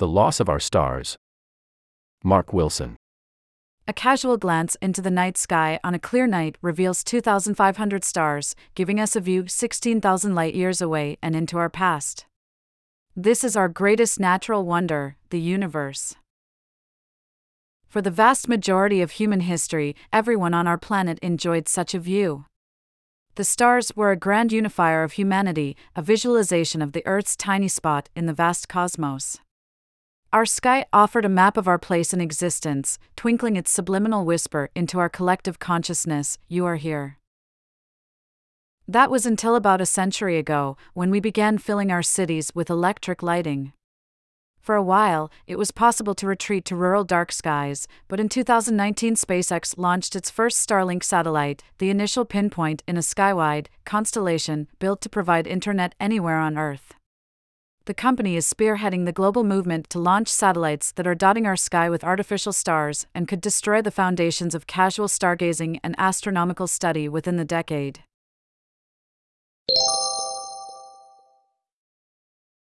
The Loss of Our Stars. Mark Wilson. A casual glance into the night sky on a clear night reveals 2,500 stars, giving us a view 16,000 light years away and into our past. This is our greatest natural wonder, the universe. For the vast majority of human history, everyone on our planet enjoyed such a view. The stars were a grand unifier of humanity, a visualization of the Earth's tiny spot in the vast cosmos. Our sky offered a map of our place in existence, twinkling its subliminal whisper into our collective consciousness you are here. That was until about a century ago, when we began filling our cities with electric lighting. For a while, it was possible to retreat to rural dark skies, but in 2019, SpaceX launched its first Starlink satellite, the initial pinpoint in a skywide constellation built to provide internet anywhere on Earth the company is spearheading the global movement to launch satellites that are dotting our sky with artificial stars and could destroy the foundations of casual stargazing and astronomical study within the decade.